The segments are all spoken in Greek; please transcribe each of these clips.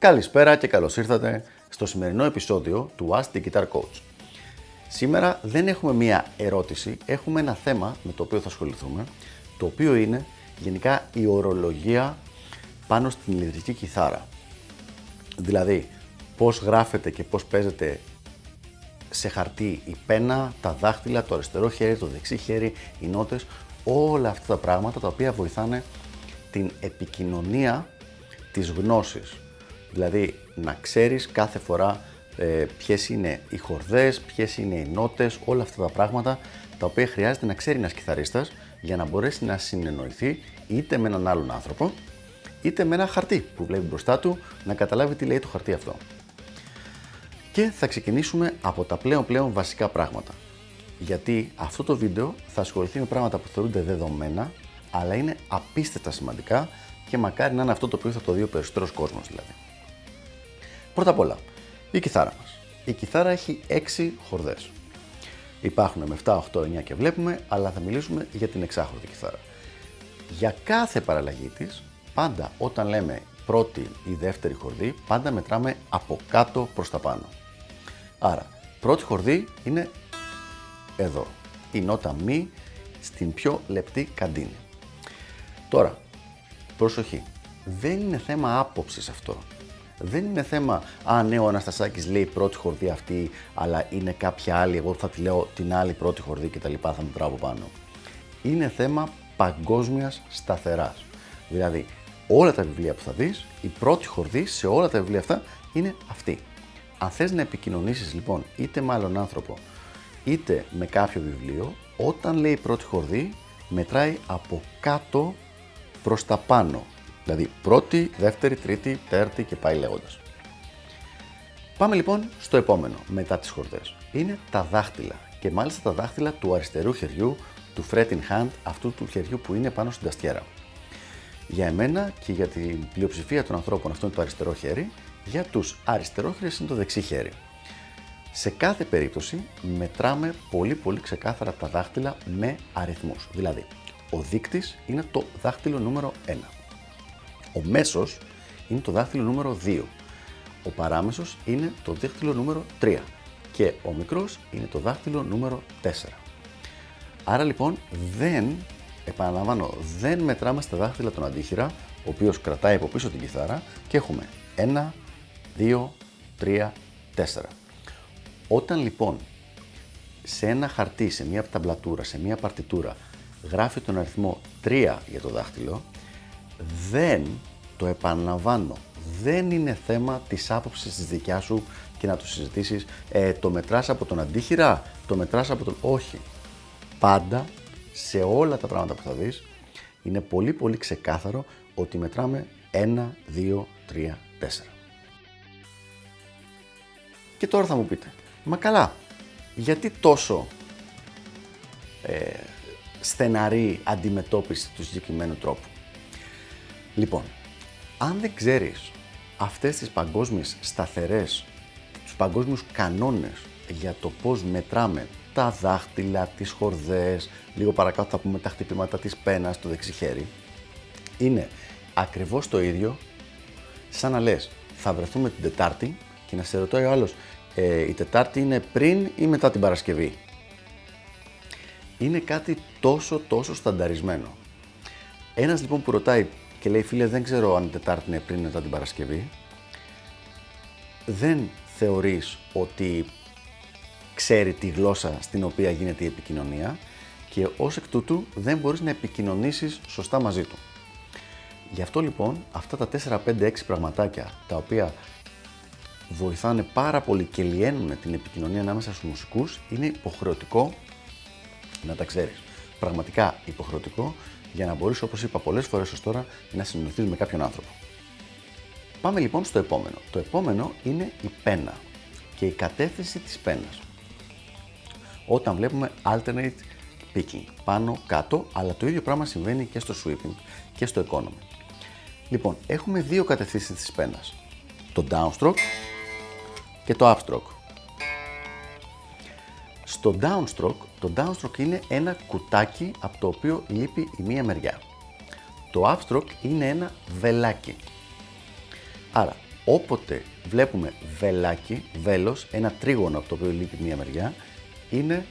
Καλησπέρα και καλώς ήρθατε στο σημερινό επεισόδιο του Ask the Guitar Coach. Σήμερα δεν έχουμε μία ερώτηση, έχουμε ένα θέμα με το οποίο θα ασχοληθούμε, το οποίο είναι γενικά η ορολογία πάνω στην ηλεκτρική κιθάρα. Δηλαδή, πώς γράφεται και πώς παίζεται σε χαρτί η πένα, τα δάχτυλα, το αριστερό χέρι, το δεξί χέρι, οι νότες, όλα αυτά τα πράγματα τα οποία βοηθάνε την επικοινωνία της γνώσης. Δηλαδή να ξέρεις κάθε φορά ε, ποιες είναι οι χορδές, ποιες είναι οι νότες, όλα αυτά τα πράγματα τα οποία χρειάζεται να ξέρει ένας κιθαρίστας για να μπορέσει να συνεννοηθεί είτε με έναν άλλον άνθρωπο είτε με ένα χαρτί που βλέπει μπροστά του να καταλάβει τι λέει το χαρτί αυτό. Και θα ξεκινήσουμε από τα πλέον πλέον βασικά πράγματα. Γιατί αυτό το βίντεο θα ασχοληθεί με πράγματα που θεωρούνται δεδομένα, αλλά είναι απίστευτα σημαντικά και μακάρι να είναι αυτό το οποίο θα το δει ο περισσότερος κόσμος δηλαδή. Πρώτα απ' όλα, η κιθάρα μας. Η κιθάρα έχει 6 χορδές. Υπάρχουν με 7, 8, 9 και βλέπουμε, αλλά θα μιλήσουμε για την εξάχορδη κιθάρα. Για κάθε παραλλαγή της, πάντα όταν λέμε πρώτη ή δεύτερη χορδή, πάντα μετράμε από κάτω προς τα πάνω. Άρα, πρώτη χορδή είναι εδώ. Η νότα μη στην πιο λεπτή καντίνη. Τώρα, προσοχή. Δεν είναι θέμα άποψης αυτό. Δεν είναι θέμα, α ναι, ο Αναστασάκης λέει πρώτη χορδή αυτή, αλλά είναι κάποια άλλη, εγώ θα τη λέω την άλλη πρώτη χορδή και τα λοιπά, θα μετράω από πάνω. Είναι θέμα παγκόσμιας σταθεράς. Δηλαδή, όλα τα βιβλία που θα δεις, η πρώτη χορδή σε όλα τα βιβλία αυτά είναι αυτή. Αν θες να επικοινωνήσεις λοιπόν είτε με άλλον άνθρωπο, είτε με κάποιο βιβλίο, όταν λέει πρώτη χορδή, μετράει από κάτω προς τα πάνω. Δηλαδή πρώτη, δεύτερη, τρίτη, τέρτη και πάει λέγοντας. Πάμε λοιπόν στο επόμενο μετά τις χορδές. Είναι τα δάχτυλα και μάλιστα τα δάχτυλα του αριστερού χεριού, του fretting hand, αυτού του χεριού που είναι πάνω στην ταστιέρα. Για εμένα και για την πλειοψηφία των ανθρώπων αυτό είναι το αριστερό χέρι, για τους αριστερόχειρες είναι το δεξί χέρι. Σε κάθε περίπτωση μετράμε πολύ πολύ ξεκάθαρα τα δάχτυλα με αριθμούς. Δηλαδή, ο δείκτης είναι το δάχτυλο νούμερο 1. Ο μέσος είναι το δάχτυλο νούμερο 2. Ο παράμεσος είναι το δάχτυλο νούμερο 3. Και ο μικρός είναι το δάχτυλο νούμερο 4. Άρα λοιπόν δεν, επαναλαμβάνω, δεν μετράμε στα δάχτυλα τον αντίχειρα, ο οποίος κρατάει από πίσω την κιθάρα και έχουμε 1, 2, 3, 4. Όταν λοιπόν σε ένα χαρτί, σε μια ταμπλατούρα, σε μια παρτιτούρα γράφει τον αριθμό 3 για το δάχτυλο, δεν, το επαναλαμβάνω, δεν είναι θέμα της άποψης της δικιάς σου και να το συζητήσεις, ε, το μετράς από τον αντίχειρα, το μετράς από τον... Όχι. Πάντα, σε όλα τα πράγματα που θα δεις, είναι πολύ πολύ ξεκάθαρο ότι μετράμε 1, 2, 3, 4. Και τώρα θα μου πείτε, μα καλά, γιατί τόσο ε, στεναρή αντιμετώπιση του συγκεκριμένου τρόπου; Λοιπόν, αν δεν ξέρεις αυτές τις παγκόσμιες σταθερές, τους παγκόσμιους κανόνες για το πώς μετράμε τα δάχτυλα, τις χορδές, λίγο παρακάτω θα πούμε τα χτυπήματα της πένας στο δεξί χέρι, είναι ακριβώς το ίδιο σαν να λες θα βρεθούμε την Τετάρτη και να σε ρωτάει ο άλλος ε, η Τετάρτη είναι πριν ή μετά την Παρασκευή; Είναι κάτι τόσο τόσο στανταρισμένο. Ένας λοιπόν που ρωτάει και λέει φίλε δεν ξέρω αν η Τετάρτη είναι πριν ή μετά την Παρασκευή, δεν θεωρείς ότι ξέρει τη γλώσσα στην οποία γίνεται η επικοινωνία και ως εκ τούτου δεν μπορείς να επικοινωνήσεις σωστά μαζί του. Γι' αυτό λοιπόν αυτά τα 4, 5, 6 πραγματάκια τα οποία βοηθάνε πάρα πολύ και λιένουν την επικοινωνία ανάμεσα στους μουσικούς είναι υποχρεωτικό να τα ξέρεις. Πραγματικά υποχρεωτικό για να μπορείς όπως είπα πολλές φορές ως τώρα να συνεννοηθείς με κάποιον άνθρωπο. Πάμε λοιπόν στο επόμενο. Το επόμενο είναι η πένα και η κατεύθυνση της πένας. Όταν βλέπουμε alternate picking, πάνω κάτω, αλλά το ίδιο πράγμα συμβαίνει και στο sweeping και στο economy. Λοιπόν, έχουμε δύο κατευθύνσεις της πένας. Το downstroke και το upstroke. Στο downstroke, το downstroke είναι ένα κουτάκι από το οποίο λείπει η μία μεριά. Το upstroke είναι ένα βελάκι. Άρα, Όποτε βλέπουμε βελάκι, βέλος, ένα τρίγωνο από το οποίο λείπει μία μεριά, είναι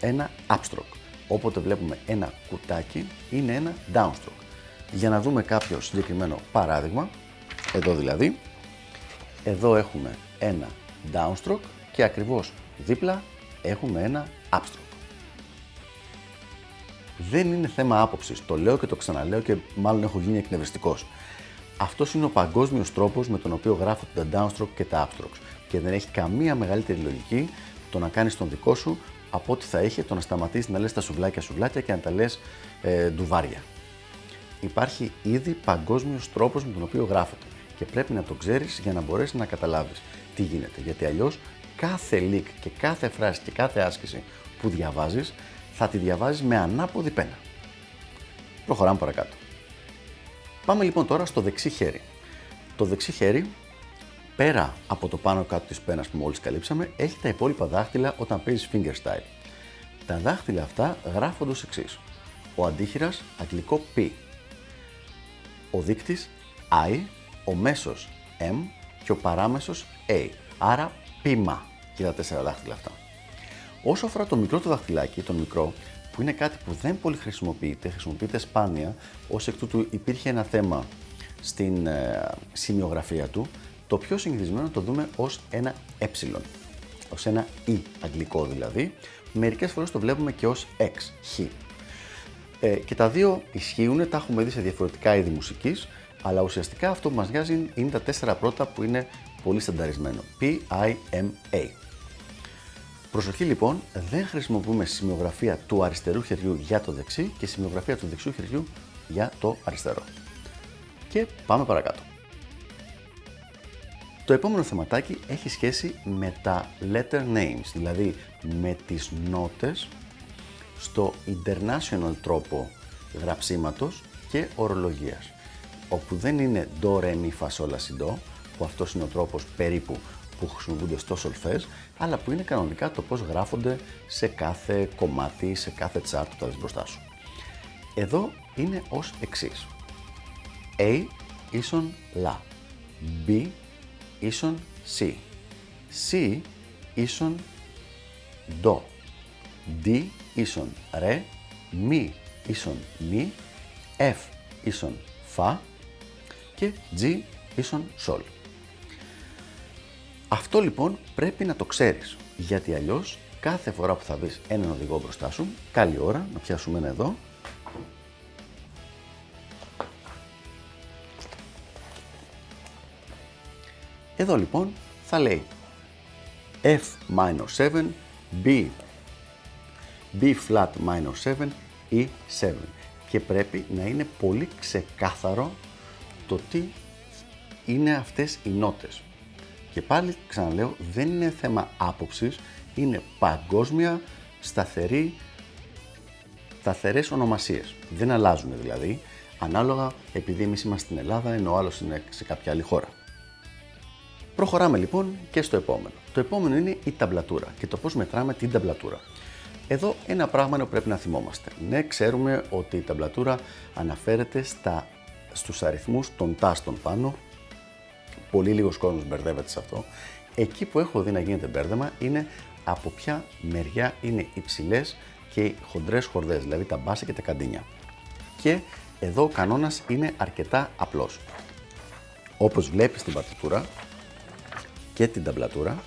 ένα upstroke. Όποτε βλέπουμε ένα κουτάκι, είναι ένα downstroke. Για να δούμε κάποιο συγκεκριμένο παράδειγμα, εδώ δηλαδή, εδώ έχουμε ένα downstroke και ακριβώς δίπλα έχουμε ένα upstroke. Δεν είναι θέμα άποψης, το λέω και το ξαναλέω και μάλλον έχω γίνει εκνευριστικός. Αυτός είναι ο παγκόσμιος τρόπος με τον οποίο γράφονται τα downstroke και τα upstrokes και δεν έχει καμία μεγαλύτερη λογική το να κάνεις τον δικό σου από ό,τι θα είχε το να σταματήσεις να λες τα σουβλάκια σουβλάκια και να τα λες ε, ντουβάρια. Υπάρχει ήδη παγκόσμιος τρόπος με τον οποίο γράφεται και πρέπει να το ξέρεις για να μπορέσεις να καταλάβεις τι γίνεται. Γιατί αλλιώς κάθε link και κάθε φράση και κάθε άσκηση που διαβάζεις θα τη διαβάζεις με ανάποδη πένα. Προχωράμε παρακάτω. Πάμε λοιπόν τώρα στο δεξί χέρι. Το δεξί χέρι, πέρα από το πάνω κάτω της πένας που μόλις καλύψαμε, έχει τα υπόλοιπα δάχτυλα όταν παίζεις fingerstyle. Τα δάχτυλα αυτά γράφονται ως εξής. Ο αντίχειρας αγγλικό P. Ο δείκτης I, ο μέσος M και ο παράμεσος A. Άρα πίμα για τα τέσσερα δάχτυλα αυτά. Όσο αφορά το μικρό το δαχτυλάκι, τον μικρό, που είναι κάτι που δεν πολύ χρησιμοποιείται, χρησιμοποιείται σπάνια, ως εκ τούτου υπήρχε ένα θέμα στην ε, σημειογραφία του, το πιο συνηθισμένο το δούμε ως ένα ε, ως ένα e αγγλικό δηλαδή, μερικές φορές το βλέπουμε και ως x, χ. Ε, και τα δύο ισχύουν, τα έχουμε δει σε διαφορετικά είδη μουσικής, αλλά ουσιαστικά αυτό που μας νοιάζει είναι τα τέσσερα πρώτα που είναι πολύ στανταρισμένο. P-I-M-A. Προσοχή λοιπόν, δεν χρησιμοποιούμε σημειογραφία του αριστερού χεριού για το δεξί και σημειογραφία του δεξιού χεριού για το αριστερό. Και πάμε παρακάτω. Το επόμενο θεματάκι έχει σχέση με τα letter names, δηλαδή με τις νότες στο international τρόπο γραψίματος και ορολογίας, όπου δεν είναι do, re, mi, fa, sol, la, si, do, που αυτός είναι ο τρόπος περίπου που χρησιμοποιούνται στο solfège, αλλά που είναι κανονικά το πώς γράφονται σε κάθε κομμάτι, σε κάθε chart που θα δεις μπροστά σου. Εδώ είναι ως εξής. A ίσον La, B ίσον C, C ίσον Do, D ίσον Re, Mi ίσον Mi, F ίσον Fa και G ίσον Sol. Αυτό λοιπόν πρέπει να το ξέρεις, γιατί αλλιώς κάθε φορά που θα δεις έναν οδηγό μπροστά σου, καλή ώρα, να πιάσουμε ένα εδώ, Εδώ λοιπόν θα λέει F minor 7, B, B flat minor 7 ή 7 και πρέπει να είναι πολύ ξεκάθαρο το τι είναι αυτές οι νότες. Και πάλι ξαναλέω, δεν είναι θέμα άποψης, είναι παγκόσμια σταθερή, σταθερές ονομασίες. Δεν αλλάζουν δηλαδή, ανάλογα επειδή εμείς είμαστε στην Ελλάδα ενώ ο άλλος είναι σε κάποια άλλη χώρα. Προχωράμε λοιπόν και στο επόμενο. Το επόμενο είναι η ταμπλατούρα και το πώς μετράμε την ταμπλατούρα. Εδώ ένα πράγμα είναι που πρέπει να θυμόμαστε. Ναι, ξέρουμε ότι η ταμπλατούρα αναφέρεται στα, στους αριθμούς των τάστων πάνω πολύ λίγος κόσμος μπερδεύεται σε αυτό. Εκεί που έχω δει να γίνεται μπέρδεμα είναι από ποια μεριά είναι υψηλέ και οι χοντρές χορδές, δηλαδή τα μπάσα και τα καντίνια. Και εδώ ο κανόνας είναι αρκετά απλός. Όπως βλέπεις στην παρτιτούρα και την ταμπλατούρα,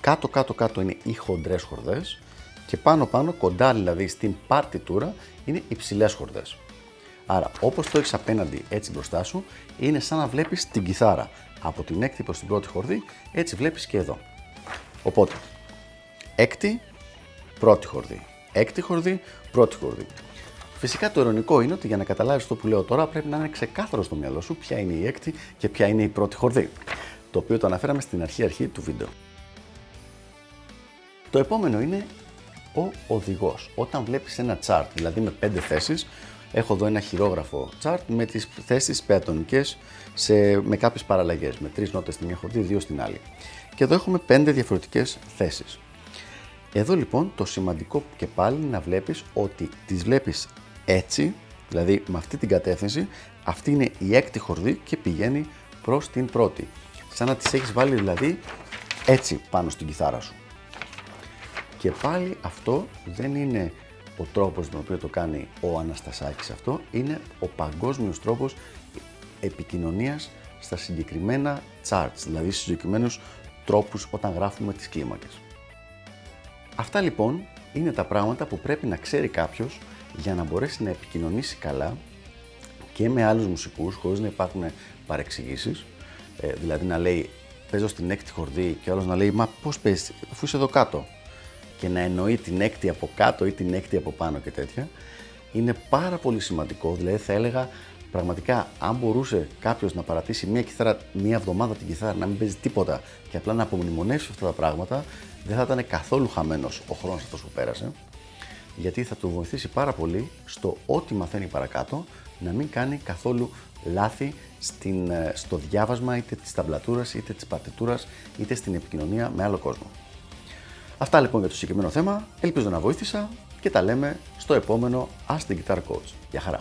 κάτω κάτω κάτω είναι οι χοντρές χορδές και πάνω πάνω κοντά δηλαδή στην παρτιτούρα είναι υψηλέ χορδές. Άρα, όπως το έχεις απέναντι έτσι μπροστά σου, είναι σαν να βλέπεις την κιθάρα. Από την έκτη προς την πρώτη χορδή, έτσι βλέπεις και εδώ. Οπότε, έκτη, πρώτη χορδή. Έκτη χορδή, πρώτη χορδή. Φυσικά το ειρωνικό είναι ότι για να καταλάβεις το που λέω τώρα πρέπει να είναι ξεκάθαρο στο μυαλό σου ποια είναι η έκτη και ποια είναι η πρώτη χορδή. Το οποίο το αναφέραμε στην αρχή αρχή του βίντεο. Το επόμενο είναι ο οδηγός. Όταν βλέπεις ένα chart, δηλαδή με πέντε θέσεις, Έχω εδώ ένα χειρόγραφο chart με τις θέσεις πεατονικές σε, με κάποιες παραλλαγές, με τρεις νότες στη μια χορδή, δύο στην άλλη. Και εδώ έχουμε πέντε διαφορετικές θέσεις. Εδώ λοιπόν το σημαντικό και πάλι είναι να βλέπεις ότι τις βλέπεις έτσι, δηλαδή με αυτή την κατεύθυνση, αυτή είναι η έκτη χορδή και πηγαίνει προς την πρώτη. Σαν να τις έχεις βάλει δηλαδή έτσι πάνω στην κιθάρα σου. Και πάλι αυτό δεν είναι ο τρόπος με τον οποίο το κάνει ο Αναστασάκης αυτό, είναι ο παγκόσμιος τρόπος επικοινωνίας στα συγκεκριμένα charts, δηλαδή στους συγκεκριμένους τρόπους όταν γράφουμε τις κλίμακες. Αυτά λοιπόν είναι τα πράγματα που πρέπει να ξέρει κάποιος για να μπορέσει να επικοινωνήσει καλά και με άλλους μουσικούς χωρίς να υπάρχουν παρεξηγήσεις, ε, δηλαδή να λέει παίζω στην έκτη χορδή και ο να λέει μα πώς παίζεις αφού είσαι εδώ κάτω και να εννοεί την έκτη από κάτω ή την έκτη από πάνω και τέτοια, είναι πάρα πολύ σημαντικό. Δηλαδή, θα έλεγα πραγματικά, αν μπορούσε κάποιος να παρατήσει μία, κιθάρα, μία εβδομάδα την κιθάρα, να μην παίζει τίποτα και απλά να απομνημονεύσει αυτά τα πράγματα, δεν θα ήταν καθόλου χαμένος ο χρόνος αυτός που πέρασε. Γιατί θα του βοηθήσει πάρα πολύ στο ό,τι μαθαίνει παρακάτω να μην κάνει καθόλου λάθη στην, ε, στο διάβασμα είτε της ταμπλατούρας, είτε της παρτιτούρας, είτε στην επικοινωνία με άλλο κόσμο. Αυτά λοιπόν για το συγκεκριμένο θέμα. Ελπίζω να βοήθησα και τα λέμε στο επόμενο Ask the Guitar Coach. Γεια χαρά!